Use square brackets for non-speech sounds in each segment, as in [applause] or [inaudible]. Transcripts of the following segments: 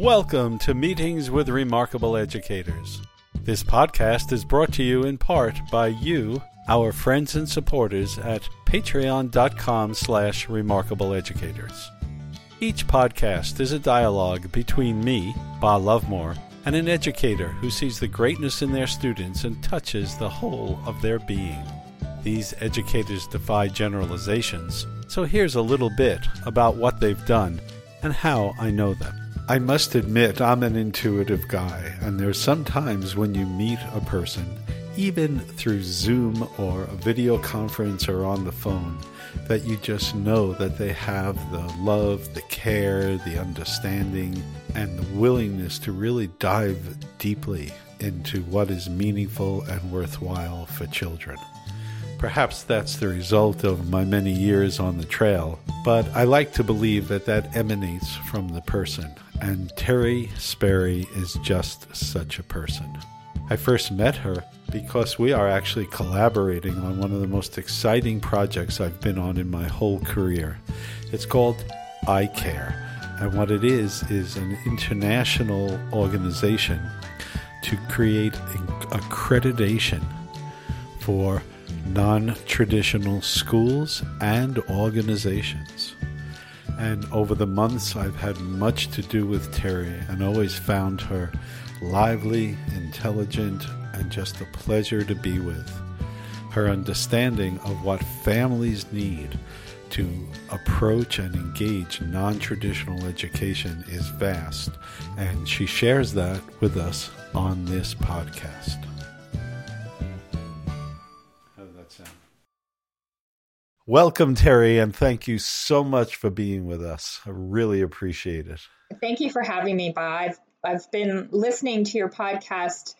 Welcome to Meetings with Remarkable Educators. This podcast is brought to you in part by you, our friends and supporters at patreon.com slash remarkableeducators. Each podcast is a dialogue between me, Bob Luvmour, and an educator who sees the greatness in their students and touches the whole of their being. These educators defy generalizations, so here's a little bit about what they've done and how I know them. I must admit, I'm an intuitive guy, and there's sometimes when you meet a person, even through Zoom or a video conference or on the phone, that you just know that they have the love, the care, the understanding, and the willingness to really dive deeply into what is meaningful and worthwhile for children. Perhaps that's the result of my many years on the trail, but I like to believe that that emanates from the person, and Terry Sperry is just such a person. I first met her because we are actually collaborating on one of the most exciting projects I've been on in my whole career. It's called I Care, and what it is is an international organization to create accreditation for non traditional schools and organizations. And over the months, I've had much to do with Terry and always found her lively, intelligent, and just a pleasure to be with. Her understanding of what families need to approach and engage non traditional education is vast, and she shares that with us on this podcast. Welcome, Terry, and thank you so much for being with us. I really appreciate it. Thank you for having me, Bob. I've, I've been listening to your podcast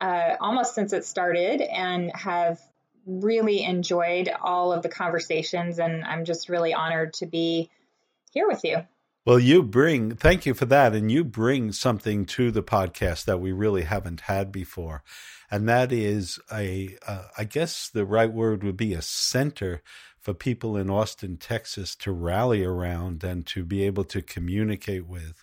uh, almost since it started and have really enjoyed all of the conversations. And I'm just really honored to be here with you. Well, you bring, thank you for that. And you bring something to the podcast that we really haven't had before. And that is a, uh, I guess the right word would be a center for people in Austin, Texas to rally around and to be able to communicate with.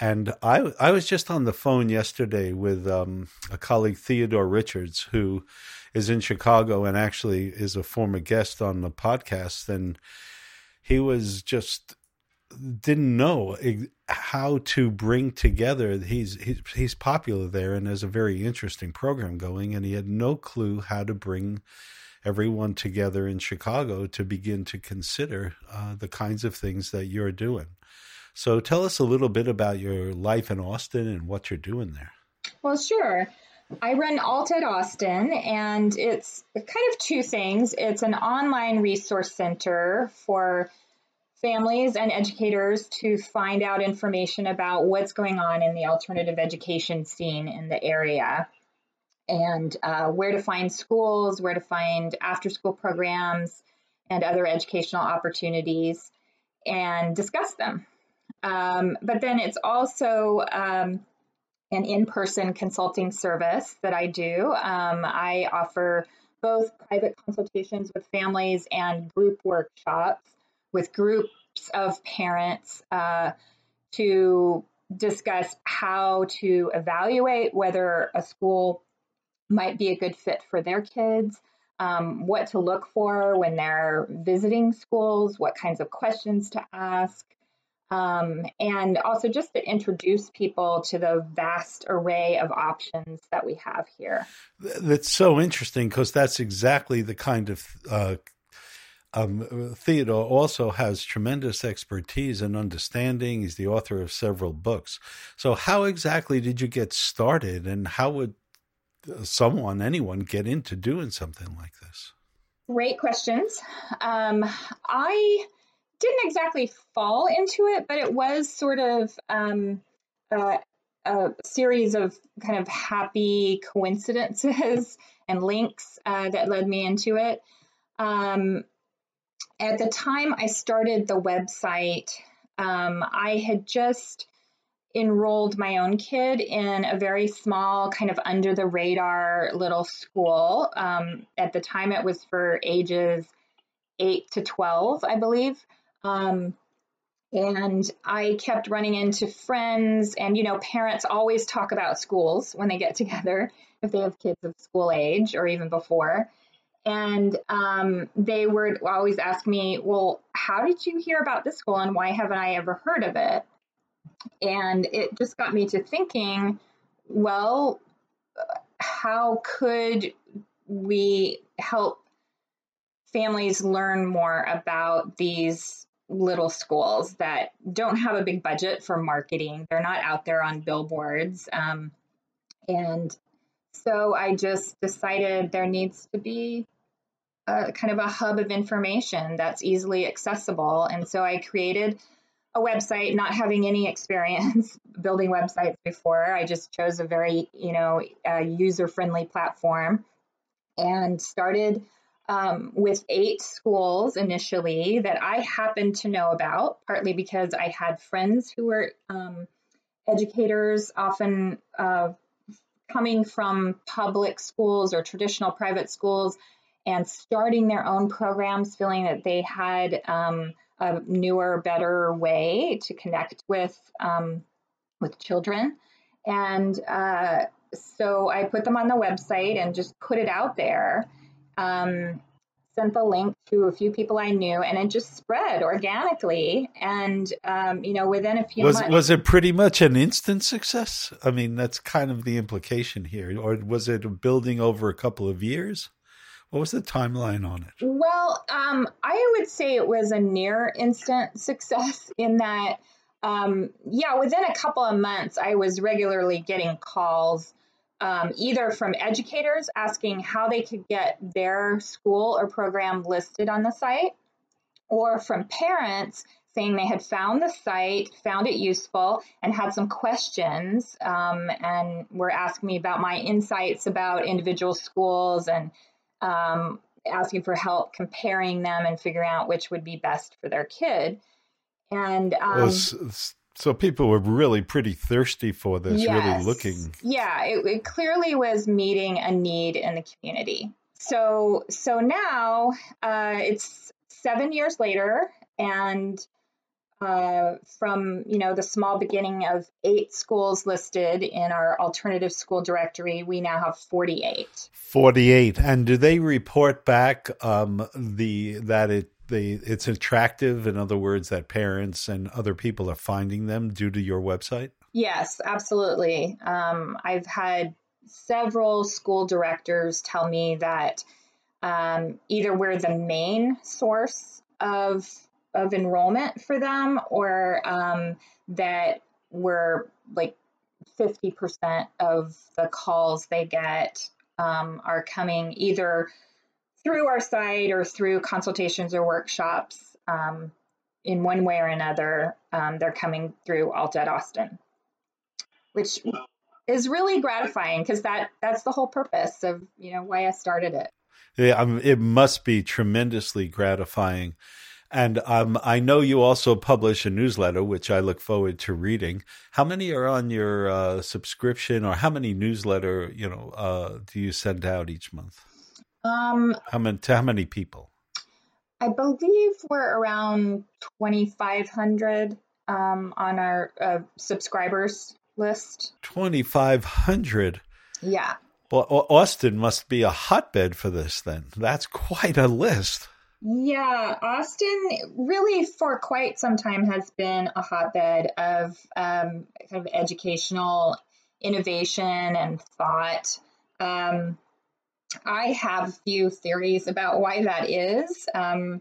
And I, I was just on the phone yesterday with um, a colleague, Theodore Richards, who is in Chicago and actually is a former guest on the podcast. And he was just didn't know how to bring together. He's, he's he's popular there and has a very interesting program going, and he had no clue how to bring everyone together in Chicago to begin to consider uh, the kinds of things that you're doing. So tell us a little bit about your life in Austin and what you're doing there. Well, sure. I run Alt Ed Austin, and it's kind of two things. It's an online resource center for families and educators to find out information about what's going on in the alternative education scene in the area and uh, where to find schools, where to find after school programs and other educational opportunities and discuss them. Um, but then it's also um, an in person consulting service that I do. Um, I offer both private consultations with families and group workshops with groups of parents uh, to discuss how to evaluate whether a school might be a good fit for their kids, um, what to look for when they're visiting schools, what kinds of questions to ask, um, and also just to introduce people to the vast array of options that we have here. That's so interesting because that's exactly the kind of uh, um, Theodore also has tremendous expertise and understanding. He's the author of several books. So, how exactly did you get started, and how would someone, anyone, get into doing something like this? Great questions. Um, I didn't exactly fall into it, but it was sort of um, a, a, series of kind of happy coincidences [laughs] and links uh, that led me into it. Um, at the time I started the website, um, I had just enrolled my own kid in a very small, kind of under the radar little school. Um, at the time, it was for ages 8 to 12, I believe. Um, And I kept running into friends, and you know, parents always talk about schools when they get [laughs] together if they have kids of school age or even before. And um, they would always ask me, Well, how did you hear about this school and why haven't I ever heard of it? And it just got me to thinking, well, how could we help families learn more about these little schools that don't have a big budget for marketing? They're not out there on billboards. Um, and so I just decided there needs to be a kind of a hub of information that's easily accessible. And so I created a website, not having any experience [laughs] building websites before. I just chose a very, you know, uh, user friendly platform and started um, with eight schools initially that I happened to know about, partly because I had friends who were um, educators, often uh, coming from public schools or traditional private schools and starting their own programs, feeling that they had um, a newer, better way to connect with um, with children. And uh, so I put them on the website and just put it out there. Um, sent the link to a few people I knew, and it just spread organically. And um, you know, within a few was months, was it pretty much an instant success? I mean, that's kind of the implication here, or was it building over a couple of years? What was the timeline on it? Well, um, I would say it was a near instant [laughs] success in that, um, yeah, within a couple of months, I was regularly getting calls um, either from educators asking how they could get their school or program listed on the site, or from parents saying they had found the site, found it useful, and had some questions, um, and were asking me about my insights about individual schools and um, asking for help comparing them and figuring out which would be best for their kid. And um, well, so people were really pretty thirsty for this, yes, really looking. Yeah, it, it clearly was meeting a need in the community. So so now uh, it's seven years later, and uh, from you know the small beginning of eight schools listed in our alternative school directory, we now have 48. 48, and do they report back um, the that it the it's attractive? In other words, that parents and other people are finding them due to your website. Yes, absolutely. Um, I've had several school directors tell me that um, either we're the main source of of enrollment for them or um, that we're like 50% of the calls they get um, are coming either through our site or through consultations or workshops um, in one way or another um, they're coming through alt ed austin which is really gratifying because that that's the whole purpose of you know why i started it. Yeah it must be tremendously gratifying and um, I know you also publish a newsletter, which I look forward to reading. How many are on your uh, subscription, or how many newsletter you know uh, do you send out each month? Um, how many to how many people? I believe we're around twenty five hundred um, on our uh, subscribers list. Twenty five hundred. Yeah. Well, Austin must be a hotbed for this. Then that's quite a list. Yeah, Austin really for quite some time has been a hotbed of um, kind of educational innovation and thought. Um, I have a few theories about why that is. Um,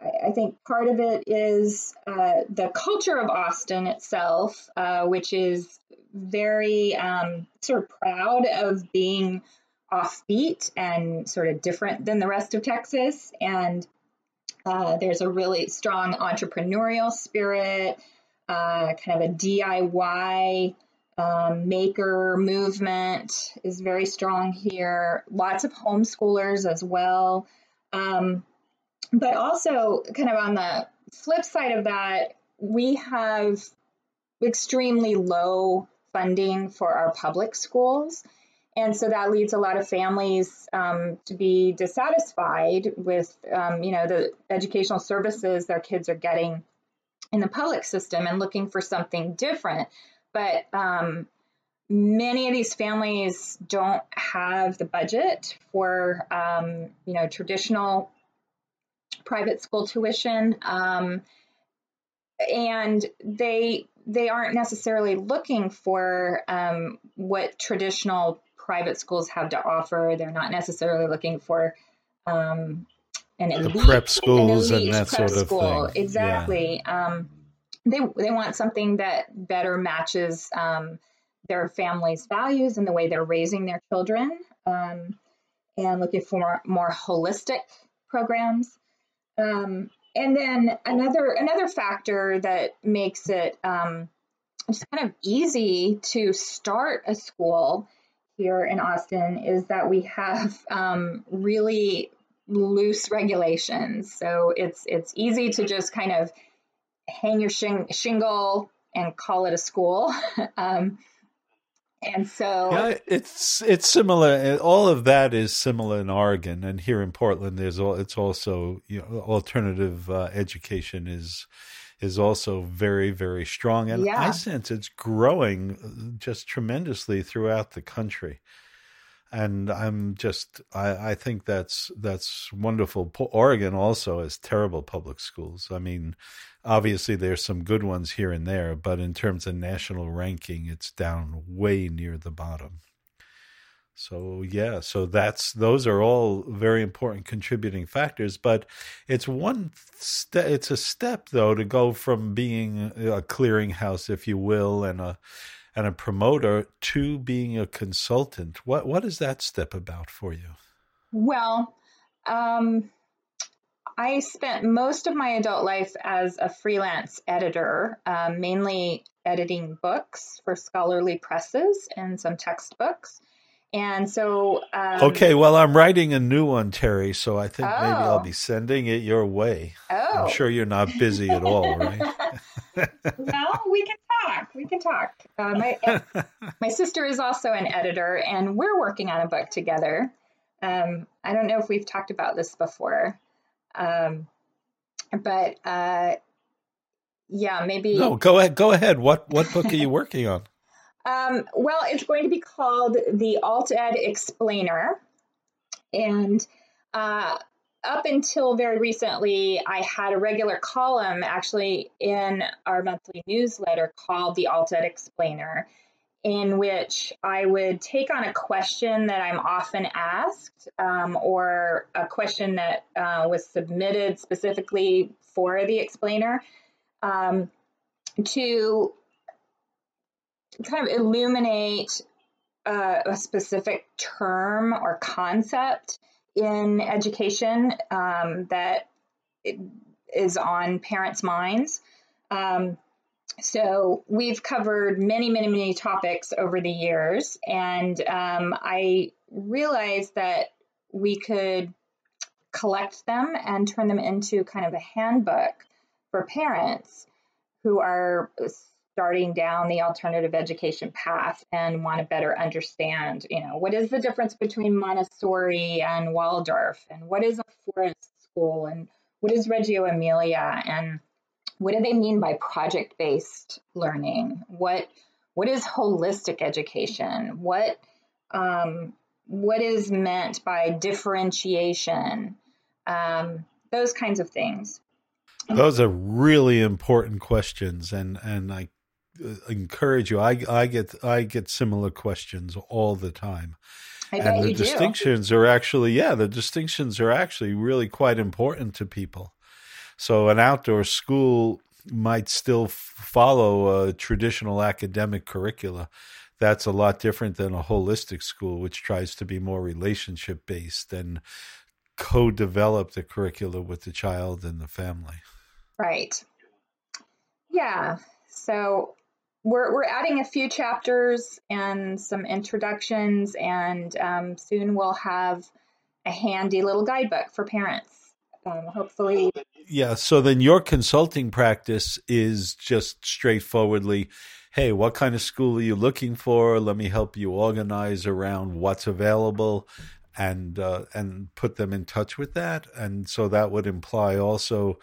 I, think part of it is uh, the culture of Austin itself, uh, which is very um, sort of proud of being offbeat and sort of different than the rest of Texas. And uh, there's a really strong entrepreneurial spirit, uh, kind of a DIY um, maker movement is very strong here. Lots of homeschoolers as well. Um, but also, kind of on the flip side of that, we have extremely low funding for our public schools. And so that leads a lot of families um, to be dissatisfied with, um, you know, the educational services their kids are getting in the public system and looking for something different. But um, many of these families don't have the budget for um, you know traditional private school tuition um, and they they aren't necessarily looking for um, what traditional private schools have to offer they're not necessarily looking for um, an elite, the prep schools an and that prep sort of school. thing exactly um, they they want something that better matches um, their family's values and the way they're raising their children, um, and looking for more, more holistic programs. Um, and then another another factor that makes it um, just kind of easy to start a school here in Austin is that we have [laughs] um, really loose regulations. So it's it's easy to just kind of hang your shing- shingle and call it a school. [laughs] um, and so yeah, it's it's similar. All of that is similar in Oregon, and here in Portland, there's all. It's also you know alternative uh, education is is also very very strong, and Yeah. I sense it's growing uh, just tremendously throughout the country. And I'm just I, I think that's that's wonderful. Oregon also has terrible public schools. I mean, obviously there's some good ones here and there, but in terms of national ranking, it's down way near the bottom. So yeah, so that's those are all very important contributing factors, but it's one step. It's a step though to go from being a clearinghouse, if you will, and a and a promoter to being a consultant. What what is that step about for you? Well, um, I spent most of my adult life as a freelance editor, um, mainly editing books for scholarly presses and some textbooks. And so, um, Okay, well, I'm writing a new one, Terry, so I think maybe I'll Oh. be sending it your way. oh, I'm sure you're not busy at all, [laughs] right? well, we can talk. We can talk. Uh, my [laughs] my sister is also an editor, and we're working on a book together. Um, I don't know if we've talked about this before, um, but uh, yeah, maybe. no, go ahead. Go ahead. What what book are you working on? Um, well, it's going to be called the Alt Ed Explainer. And uh, up until very recently, I had a regular column actually in our monthly newsletter called the Alt Ed Explainer, in which I would take on a question that I'm often asked um, or a question that uh, was submitted specifically for the explainer um, to kind of illuminate uh, a specific term or concept in education um, that is on parents' minds. Um, so we've covered many, many, many topics over the years, and um, I realized that we could collect them and turn them into kind of a handbook for parents who are starting down the alternative education path and want to better understand, you know, what is the difference between Montessori and Waldorf, and what is a forest school, and what is Reggio Emilia, and what do they mean by project-based learning? What what is holistic education? What um, what is meant by differentiation? Um, those kinds of things. Those are really important questions, and and I Uh, encourage you. I I get I get similar questions all the time, I and the you do. distinctions are actually yeah, the distinctions are actually really quite important to people. So an outdoor school might still f- follow a traditional academic curricula. That's a lot different than a holistic school, which tries to be more relationship based and co-develop the curricula with the child and the family. Right. Yeah. So we're we're adding a few chapters and some introductions, and um, soon we'll have a handy little guidebook for parents. Um, hopefully, Yeah. So then your consulting practice is just straightforwardly, hey, what kind of school are you looking for? Let me help you organize around what's available and uh, and put them in touch with that. And so that would imply also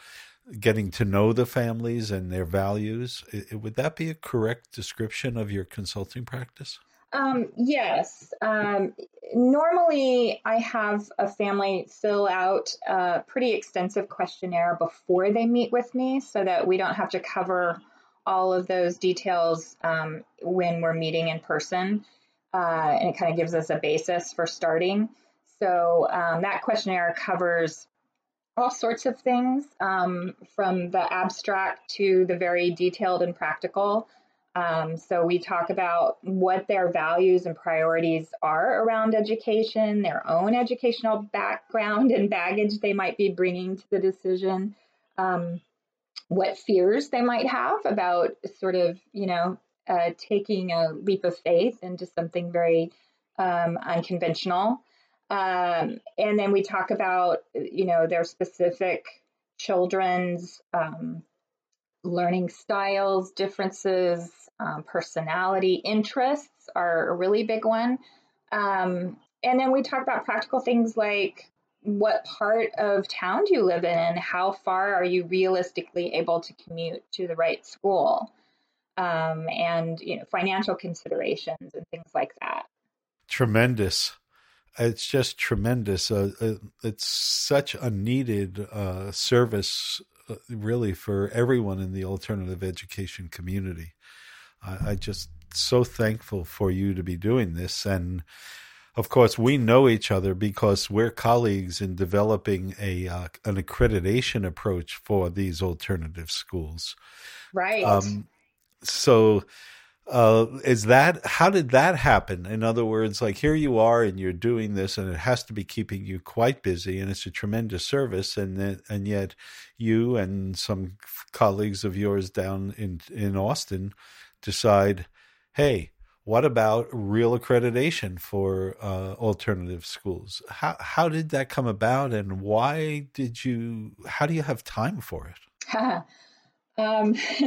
getting to know the families and their values. would that be a correct description of your consulting practice? Um, yes. Um, normally, I have a family fill out a pretty extensive questionnaire before they meet with me so that we don't have to cover all of those details um, when we're meeting in person. Uh, and it kind of gives us a basis for starting. So um, that questionnaire covers all sorts of things um, from the abstract to the very detailed and practical. Um, so we talk about what their values and priorities are around education, their own educational background and baggage they might be bringing to the decision, um, what fears they might have about sort of, you know, uh, taking a leap of faith into something very um, unconventional. Um, and then we talk about, you know, their specific children's um, learning styles, differences, um, personality, interests are a really big one. Um, and then we talk about practical things like what part of town do you live in? How far are you realistically able to commute to the right school? Um, and you know financial considerations and things like that. Tremendous it's just tremendous. Uh, uh, it's such a needed uh, service, uh, really, for everyone in the alternative education community. I, I just so thankful for you to be doing this, and of course, we know each other because we're colleagues in developing a uh, an accreditation approach for these alternative schools. Right. Um, so uh, is that how did that happen? In other words, like here you are and you're doing this, and it has to be keeping you quite busy, and it's a tremendous service, and and yet you and some colleagues of yours down in in Austin decide, hey, what about real accreditation for uh, alternative schools? How how did that come about, and why did you? How do you have time for it? [laughs] Um, [laughs]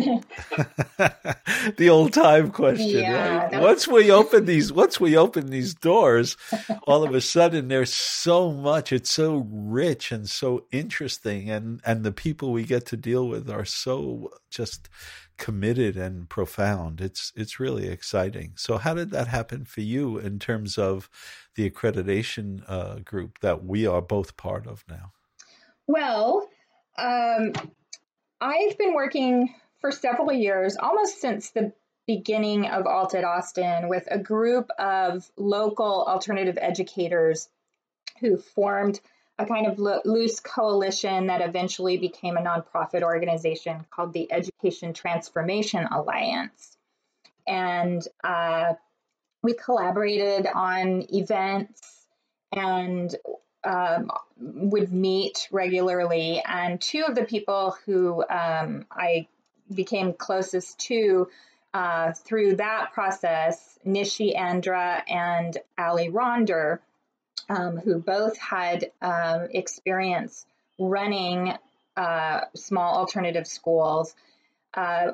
the old time question. Yeah, right? Once we [laughs] open these, once we open these doors, all of a sudden there's so much. It's so rich and so interesting, and and the people we get to deal with are so just committed and profound. It's it's really exciting. So, how did that happen for you in terms of the accreditation uh, group that we are both part of now? Well. Um, I've been working for several years, almost since the beginning of Alt Ed Austin, with a group of local alternative educators who formed a kind of lo- loose coalition that eventually became a nonprofit organization called the Education Transformation Alliance. And uh, we collaborated on events and um, would meet regularly. And two of the people who um, I became closest to uh, through that process, Nishi Andra and Ali Ronder, um, who both had um, experience running uh, small alternative schools, uh,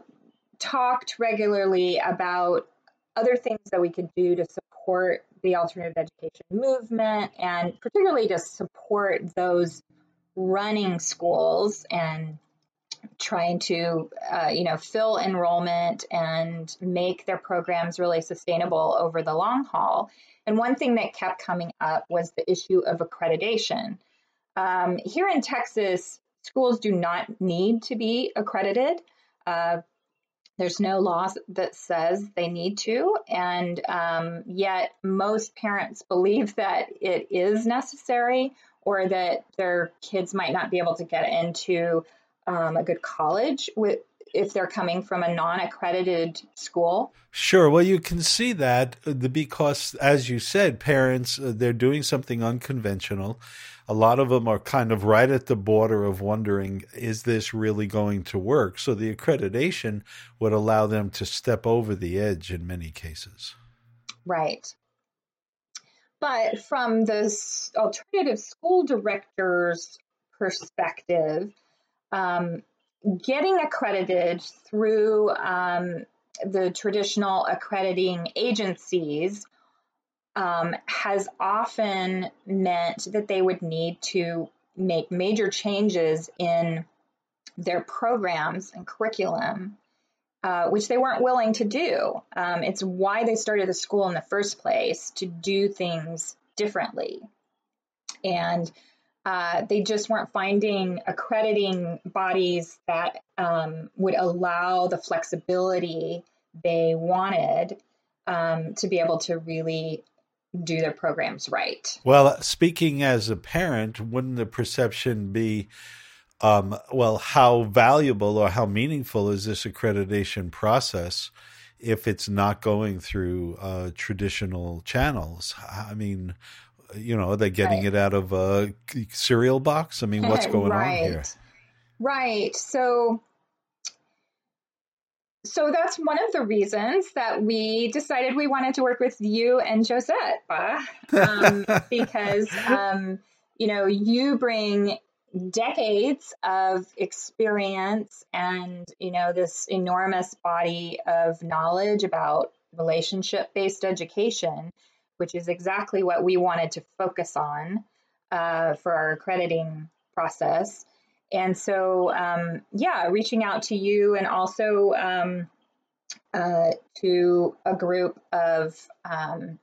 talked regularly about other things that we could do to support the alternative education movement and particularly to support those running schools and trying to uh, you know fill enrollment and make their programs really sustainable over the long haul. And one thing that kept coming up was the issue of accreditation. Um, here in texas schools do not need to be accredited. Uh, there's no law that says they need to, and um, yet most parents believe that it is necessary or that their kids might not be able to get into um, a good college with if they're coming from a non-accredited school. Sure. Well, you can see that uh, because, as you said, parents uh, they're doing something unconventional a lot of them are kind of right at the border of wondering, is this really going to work? So the accreditation would allow them to step over the edge in many cases. Right. But from the alternative school director's perspective, um, getting accredited through um, the traditional accrediting agencies um, has often meant that they would need to make major changes in their programs and curriculum, uh, which they weren't willing to do. Um, it's why they started the school in the first place to do things differently. And uh, they just weren't finding accrediting bodies that um, would allow the flexibility they wanted um, to be able to really do their programs right. Well, speaking as a parent, wouldn't the perception be, um, well, how valuable or how meaningful is this accreditation process if it's not going through uh, traditional channels? I mean, you know, are they getting right. it out of a cereal box? I mean, what's [laughs] going right. on here? Right. So so that's one of the reasons that we decided we wanted to work with you and Josette, um, [laughs] because um, you know you bring decades of experience and you know this enormous body of knowledge about relationship based education, which is exactly what we wanted to focus on uh, for our accrediting process. And so, um, yeah, reaching out to you and also um, uh, to a group of um,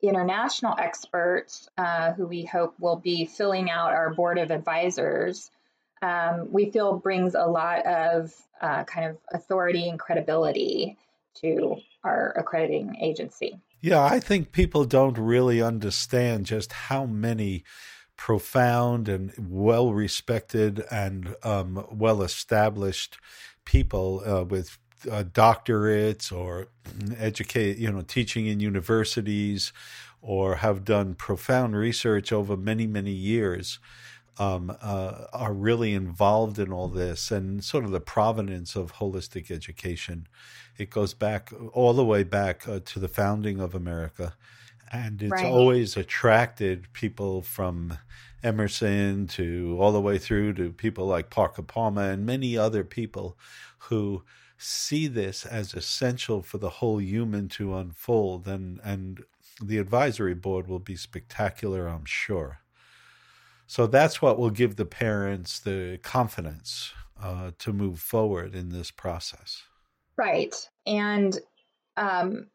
international experts uh, who we hope will be filling out our board of advisors, um, we feel brings a lot of uh, kind of authority and credibility to our accrediting agency. Yeah, I think people don't really understand just how many profound and well respected and um, well established people uh, with uh, doctorates or educate, you know, teaching in universities or have done profound research over many, many years um, uh, are really involved in all this and sort of the provenance of holistic education. It goes back all the way back uh, to the founding of America. And it's right. always attracted people from Emerson to all the way through to people like Parker Palmer and many other people who see this as essential for the whole human to unfold and and the advisory board will be spectacular i'm sure so that's what will give the parents the confidence uh, to move forward in this process. Right. And um,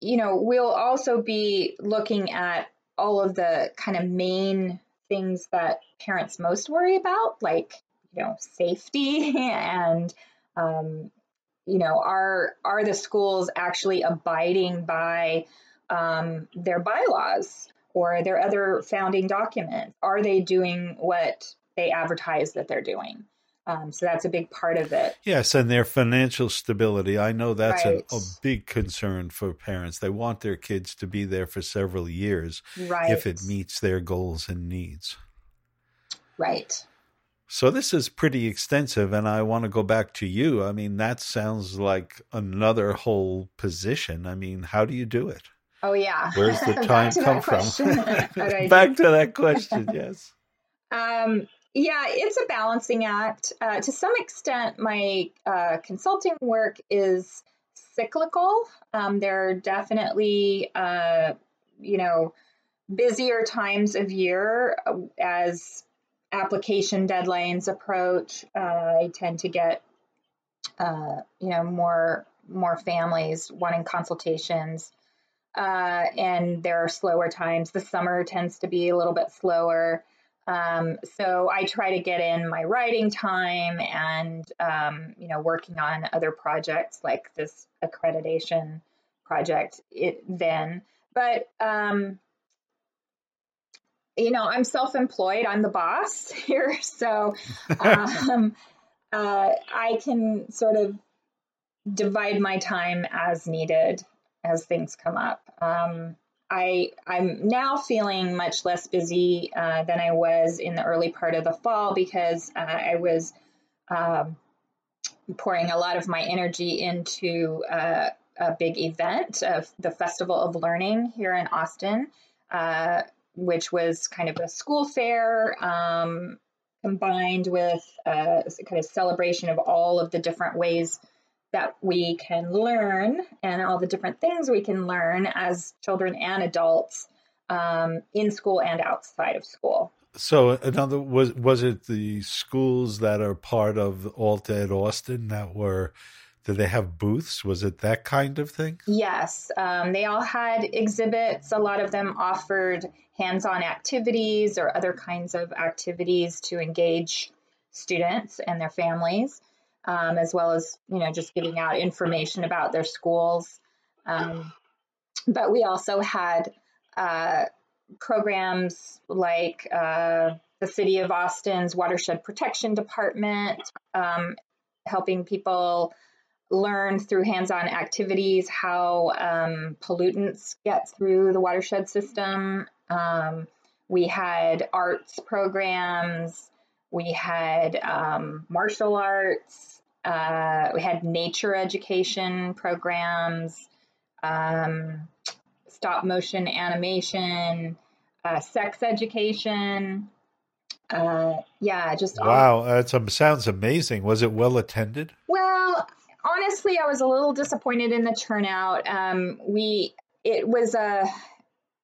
you know we'll also be looking at all of the kind of main things that parents most worry about, like you know safety [laughs] and um, you know are are the schools actually abiding by um, their bylaws or their other founding documents? Are they doing what they advertise that they're doing? Um, so that's a big part of it. Yes, and their financial stability. I know that's right. a, a, big concern for parents. They want their kids to be there for several years right. if it meets their goals and needs. Right. So this is pretty extensive, and I want to go back to you. I mean, that sounds like another whole position. I mean, how do you do it? Oh yeah. Where's the [laughs] time come from? [laughs] back to that [laughs] question. Yes. Um, yeah, it's a balancing act. Uh, to some extent, my uh, consulting work is cyclical. Um, there are definitely, uh, you know, busier times of year uh, as application deadlines approach. Uh, I tend to get, uh, you know, more more families wanting consultations. And there are slower times. The summer tends to be a little bit slower. Um, so I try to get in my writing time and, um, you know, working on other projects like this accreditation project it, then. But, um, you know, I'm self employed, I'm the boss [laughs] here. So um, uh, I can sort of divide my time as needed as things come up. Um, I I'm now feeling much less busy uh, than I was in the early part of the fall because uh, I was um, pouring a lot of my energy into uh, a big event of the Festival of Learning here in Austin, uh, which was kind of a school fair um, combined with a kind of celebration of all of the different ways that we can learn and all the different things we can learn as children and adults um, in school and outside of school. So another was was it the schools that are part of Alt Ed Austin that were did they have booths? Was it that kind of thing? Yes, um, they all had exhibits. A lot of them offered hands-on activities or other kinds of activities to engage students and their families, um, as well as you know just giving out information about their schools. Um, but we also had uh, programs like uh, the City of Austin's Watershed Protection Department, um, helping people learn through hands-on activities how um, pollutants get through the watershed system. Um, we had arts programs. We had um, martial arts. Uh, we had nature education programs, um, stop motion animation, uh, sex education. Uh, yeah, just wow, that sounds amazing. Was it well attended? Well, honestly, I was a little disappointed in the turnout. Um, we it was a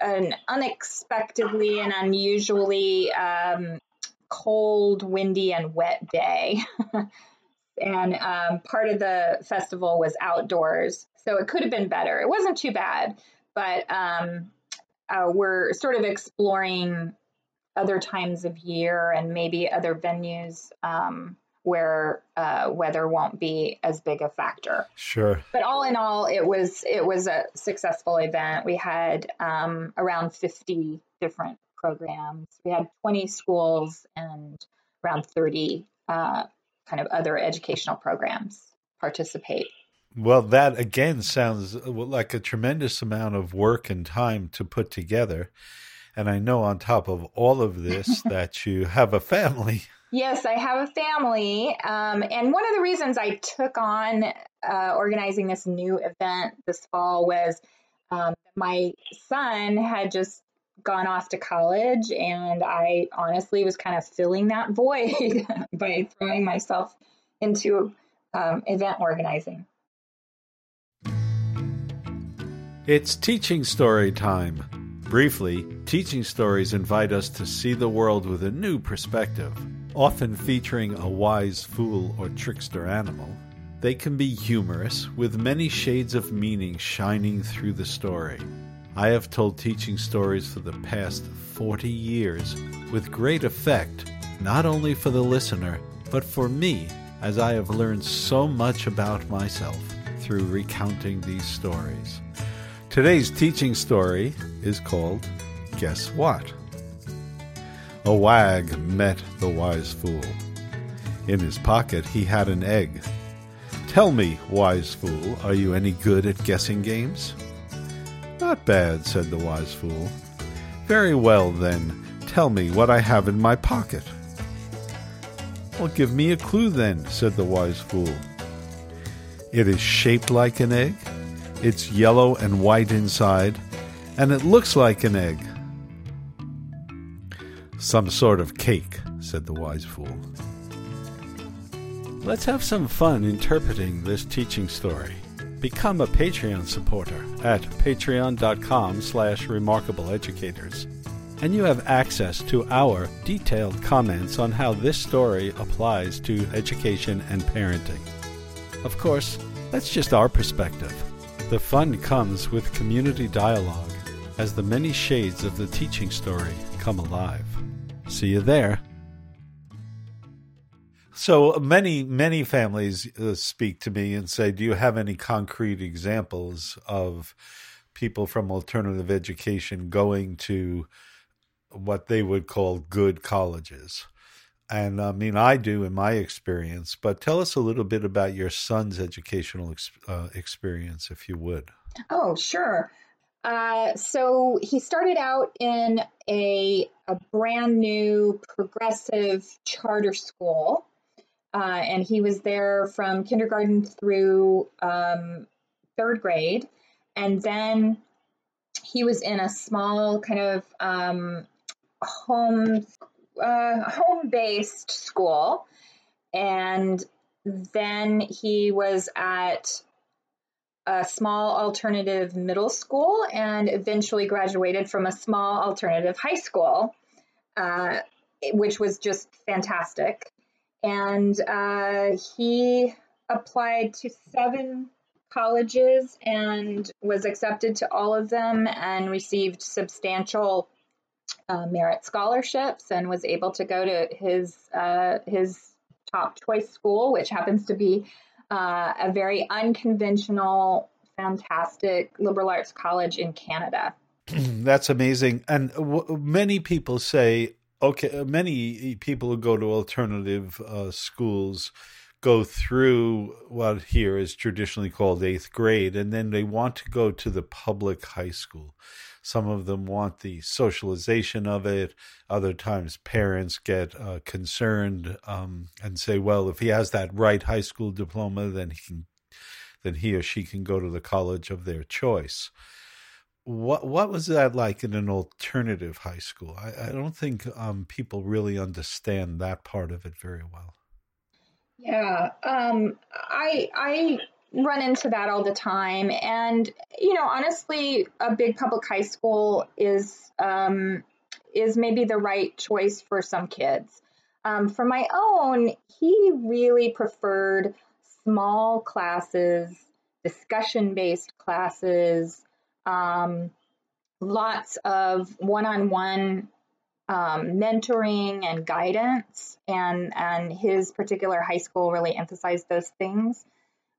an unexpectedly and unusually um, cold, windy, and wet day. [laughs] and um, part of the festival was outdoors, so it could have been better. It wasn't too bad, but um, uh, we're sort of exploring other times of year and maybe other venues um, where uh, weather won't be as big a factor. Sure. But all in all, it was it was a successful event. We had um, around 50 different programs. We had 20 schools and around 30 uh, kind of other educational programs participate. Well, that again sounds like a tremendous amount of work and time to put together. And I know on top of all of this [laughs] that you have a family. Yes, I have a family. Um, and one of the reasons I took on uh, organizing this new event this fall was um, my son had just gone off to college, and I honestly was kind of filling that void [laughs] by throwing myself into um, event organizing. It's teaching story time. Briefly, teaching stories invite us to see the world with a new perspective often featuring a wise fool or trickster animal. They can be humorous, with many shades of meaning shining through the story. I have told teaching stories for the past 40 years with great effect, not only for the listener, but for me, as I have learned so much about myself through recounting these stories. Today's teaching story is called Guess What? A wag met the wise fool. In his pocket he had an egg. Tell me, wise fool, are you any good at guessing games? Not bad, said the wise fool. Very well, then, tell me what I have in my pocket. Well, give me a clue, then, said the wise fool. It is shaped like an egg, it's yellow and white inside, and it looks like an egg. Some sort of cake, said the wise fool. Let's have some fun interpreting this teaching story. Become a Patreon supporter at patreon.com slash remarkableeducators. And you have access to our detailed comments on how this story applies to education and parenting. Of course, that's just our perspective. The fun comes with community dialogue as the many shades of the teaching story come alive. See you there. So many, many families uh, speak to me and say, Do you have any concrete examples of people from alternative education going to what they would call good colleges? And I mean, I do in my experience, but tell us a little bit about your son's educational ex- uh, experience, if you would. Oh, sure. Uh, so he started out in a, a brand new progressive charter school, uh, and he was there from kindergarten through um, third grade. And then he was in a small kind of um, home uh, home based school, and then he was at a small alternative middle school and eventually graduated from a small alternative high school. Uh, which was just fantastic. And uh, he applied to seven colleges and was accepted to all of them and received substantial uh, merit scholarships and was able to go to his uh, his top choice school, which happens to be uh, a very unconventional, fantastic liberal arts college in Canada. [clears throat] That's amazing. And w- many people say, okay, many people who go to alternative uh, schools go through what here is traditionally called eighth grade, and then they want to go to the public high school. Some of them want the socialization of it. Other times, parents get uh, concerned um, and say, "Well, if he has that right high school diploma, then he can, then he or she can go to the college of their choice." What what was that like in an alternative high school? I, I don't think um, people really understand that part of it very well. Yeah, um, I I run into that all the time, and you know, honestly, a big public high school is um, is maybe the right choice for some kids. Um, for my own, he really preferred small classes, discussion based classes, um, lots of one on one um, mentoring and guidance, and and his particular high school really emphasized those things.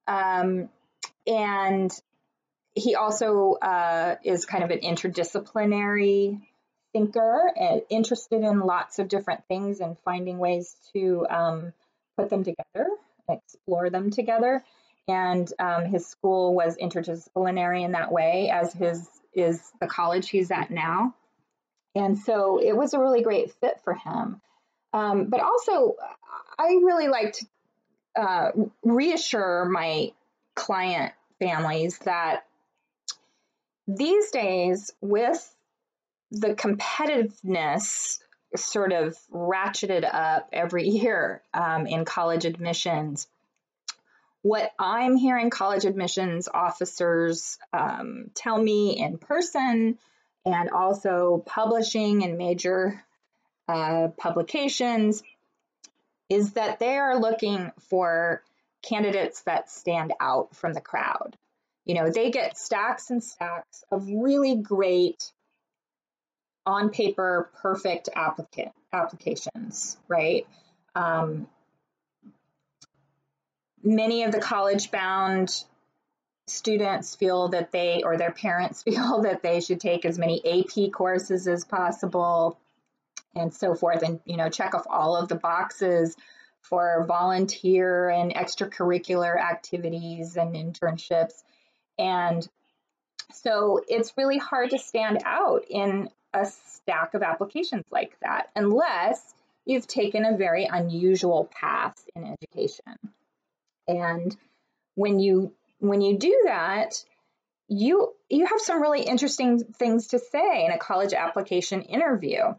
Um, and he also uh, is kind of an interdisciplinary thinker, and interested in lots of different things and finding ways to um, put them together, explore them together. And um, his school was interdisciplinary in that way, as his is the college he's at now. And so it was a really great fit for him. Um, but also, I really like to uh, reassure my client families that these days, with the competitiveness sort of ratcheted up every year um, in college admissions, what I'm hearing college admissions officers um, tell me in person and also publishing in major uh, publications is that they are looking for candidates that stand out from the crowd. You know, they get stacks and stacks of really great on paper perfect applicant applications, right? Um, many of the college bound students feel that they or their parents [laughs] feel that they should take as many AP courses as possible and so forth. And you know check off all of the boxes for volunteer and extracurricular activities and internships. And so it's really hard to stand out in a stack of applications like that unless you've taken a very unusual path in education and when you when you do that, you you have some really interesting things to say in a college application interview.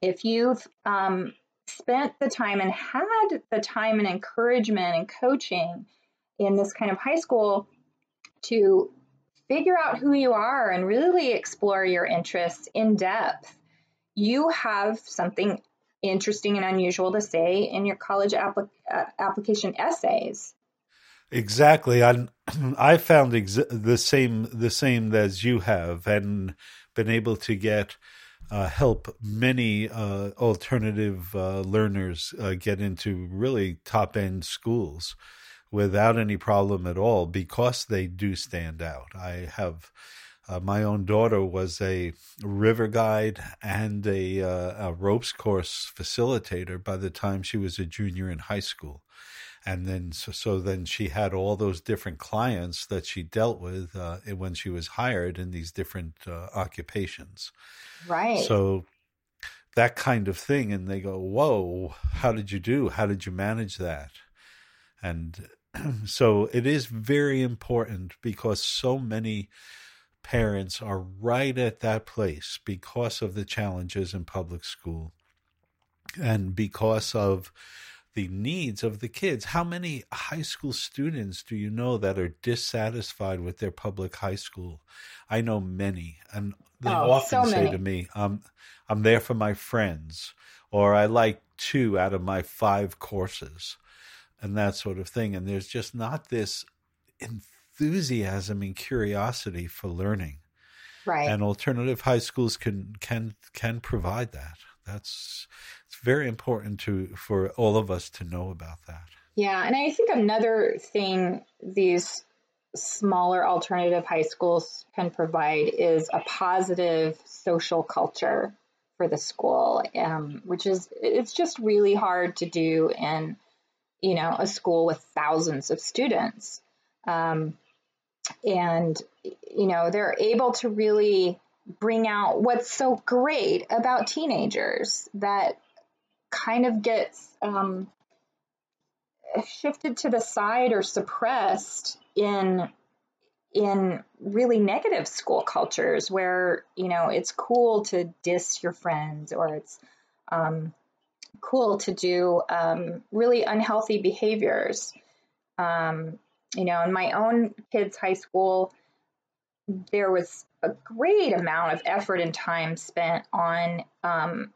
If you've um, spent the time and had the time and encouragement and coaching in this kind of high school to figure out who you are and really explore your interests in depth, you have something interesting and unusual to say in your college applic- uh, application essays. Exactly. I I found ex- the same the same as you have, and been able to get uh, help many uh, alternative uh, learners uh, get into really top end schools without any problem at all because they do stand out. I have. Uh, my own daughter was a river guide and a, uh, a ropes course facilitator by the time she was a junior in high school. And then so, so then she had all those different clients that she dealt with uh, when she was hired in these different uh, occupations. Right. So that kind of thing and they go whoa how did you do? How did you manage that? And [clears throat] so it is very important because so many parents are right at that place because of the challenges in public school and because of the needs of the kids. How many high school students do you know that are dissatisfied with their public high school? I know many, and they oh, often so say to me, um, "I'm there for my friends," or I like two out of my five courses and that sort of thing. And there's just not this enthusiasm and curiosity for learning. Right. And alternative high schools can can can provide that. That's it's very important to for all of us to know about that. Yeah, and I think another thing these smaller alternative high schools can provide is a positive social culture for the school, um, which is it's just really hard to do in you know a school with thousands of students, um, and you know they're able to really bring out what's so great about teenagers that kind of gets um, shifted to the side or suppressed in in really negative school cultures where you know it's cool to diss your friends or it's um, cool to do um, really unhealthy behaviors. Um, you know in my own kids high school there was a great amount of effort and time spent on um,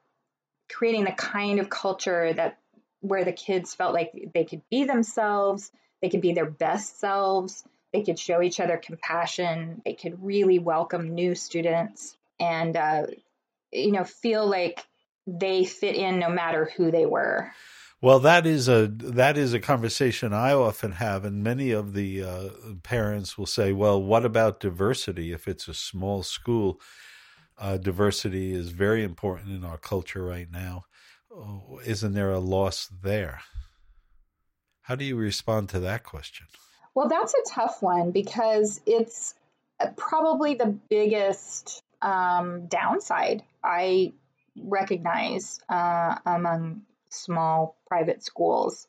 creating the kind of culture that where the kids felt like they could be themselves they could be their best selves they could show each other compassion. They could really welcome new students and, uh, you know, feel like they fit in no matter who they were. Well, that is a that is a conversation I often have, and many of the uh, parents will say, "Well, what about diversity? If it's a small school, uh, diversity is very important in our culture right now. Oh, isn't there a loss there?" How do you respond to that question? Well, that's a tough one because it's probably the biggest um, downside I recognize uh, among small private schools.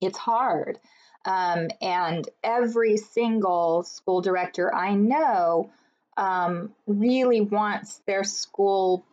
It's hard. Um, and every single school director I know um, really wants their school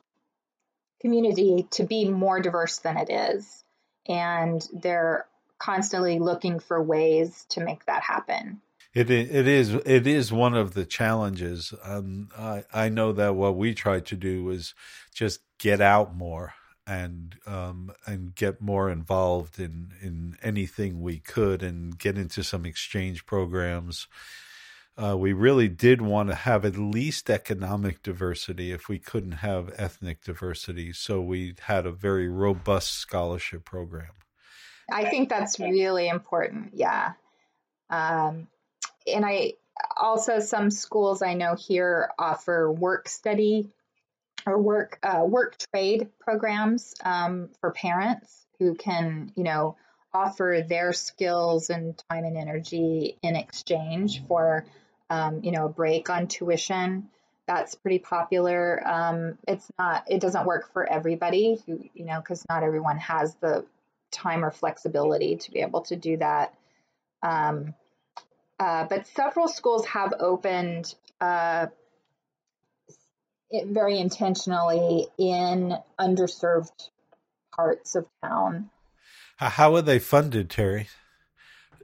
community to be more diverse than it is. And they're constantly looking for ways to make that happen. It it is it is one of the challenges. Um, I I know that what we try to do is just get out more and um, and get more involved in in anything we could and get into some exchange programs. Uh, we really did want to have at least economic diversity if we couldn't have ethnic diversity. So we had a very robust scholarship program. I think that's really important. Yeah. Um, and I also, some schools I know here offer work study or work uh, work trade programs um, for parents who can, you know, offer their skills and time and energy in exchange for, um, you know, a break on tuition. That's pretty popular. Um, it's not. It doesn't work for everybody, who you know, because not everyone has the time or flexibility to be able to do that. Um, uh, but several schools have opened uh, very intentionally in underserved parts of town. How are they funded, Terry?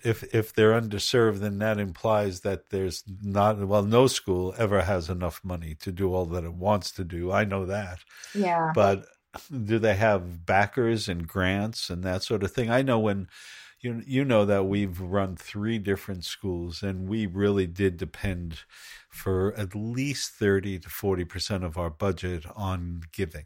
If if they're underserved, then that implies that there's not well, no school ever has enough money to do all that it wants to do. I know that. Yeah. But do they have backers and grants and that sort of thing? I know when you you know that we've run three different schools and we really did depend for at least 30 to 40% of our budget on giving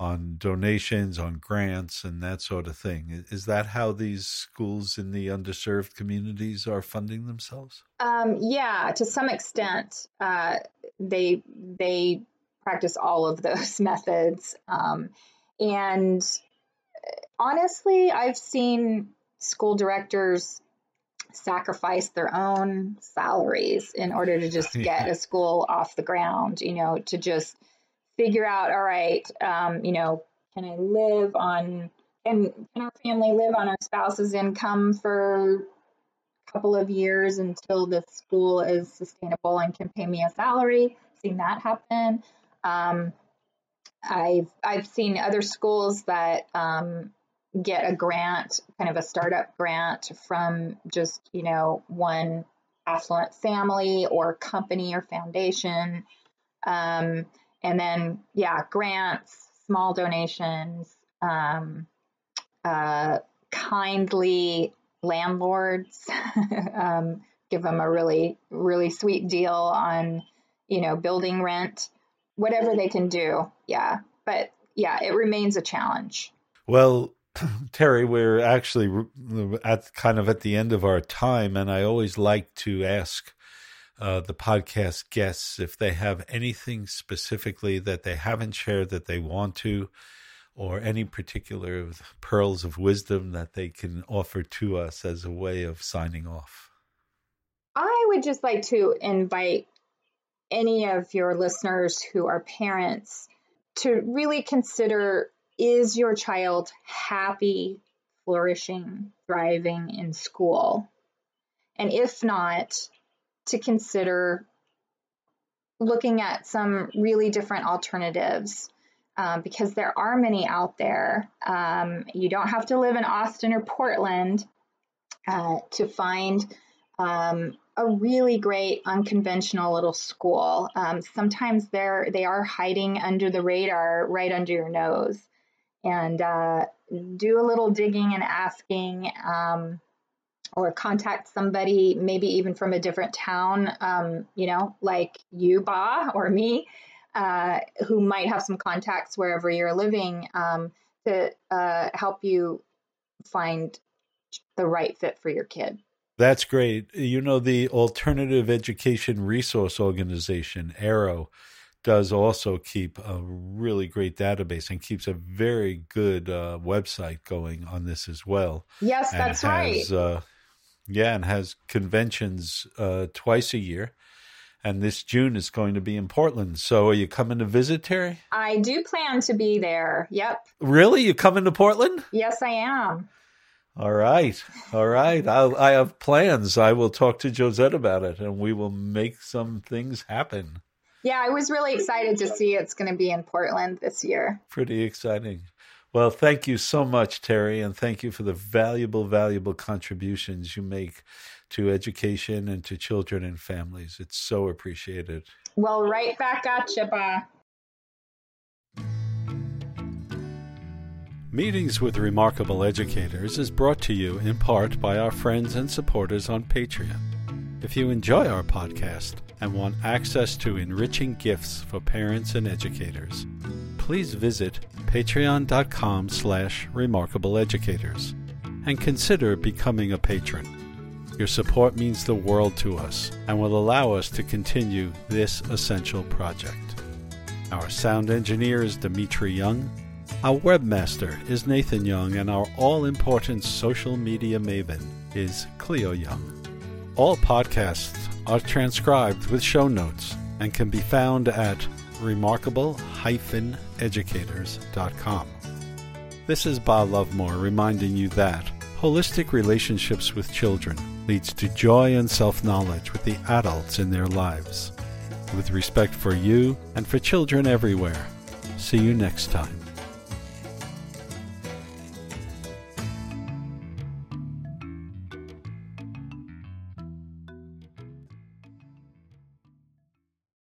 on donations on grants and that sort of thing is that how these schools in the underserved communities are funding themselves um, yeah to some extent uh, they they practice all of those [laughs] methods. Um, and honestly, I've seen school directors sacrifice their own salaries in order to just [laughs] get a school off the ground, you know, to just figure out, all right, um, you know, can I live on, can, can our family live on our spouse's income for a couple of years until the school is sustainable and can pay me a salary? Seen that happen. Um, I've I've seen other schools that um, get a grant, kind of a startup grant from just you know one affluent family or company or foundation, um, and then yeah, grants, small donations, um, uh, kindly landlords [laughs] um, give them a really really sweet deal on you know building rent whatever they can do. Yeah. But yeah it remains a challenge. Well [coughs] terry we're actually at kind of at the end of our time and i always like to ask uh, the podcast guests if they have anything specifically that they haven't shared that they want to or any particular pearls of wisdom that they can offer to us as a way of signing off? I would just like to invite any of your listeners who are parents to really consider is your child happy, flourishing, thriving in school? And if not, to consider looking at some really different alternatives um, because there are many out there. Um, you don't have to live in Austin or Portland uh, to find um, a really great unconventional little school. Um, sometimes they're they are hiding under the radar, right under your nose, and uh, do a little digging and asking. Um, or contact somebody, maybe even from a different town, um, you know, like you, Ba, or me, uh, who might have some contacts wherever you're living um, to uh, help you find the right fit for your kid. That's great. You know, the Alternative Education Resource Organization, AERO, does also keep a really great database and keeps a very good uh, website going on this as well. Yes, that's has, right. Uh, yeah, and has conventions uh, twice a year and this June is going to be in Portland. So are you coming to visit, Terry? I do plan to be there. Yep. Really? You coming to Portland? Yes, I am. All right. All right. I'll, I have plans. I will talk to Josette about it and we will make some things happen. Yeah, I was really excited to see it's going to be in Portland this year. Pretty exciting. Well, thank you so much, Terry, and thank you for the valuable, valuable contributions you make to education and to children and families. It's so appreciated. Well, right back at you, Ba. Meetings with Remarkable Educators is brought to you in part by our friends and supporters on Patreon. If you enjoy our podcast and want access to enriching gifts for parents and educators, please visit patreon.com slash remarkableeducators and consider becoming a patron. Your support means the world to us and will allow us to continue this essential project. Our sound engineer is Dimitri Young. Our webmaster is Nathan Young, and our all important social media maven is Cleo Young. All podcasts are transcribed with show notes and can be found at remarkable-educators.com. This is Ba Luvmour reminding you that holistic relationships with children leads to joy and self knowledge with the adults in their lives. With respect for you and for children everywhere. See you next time.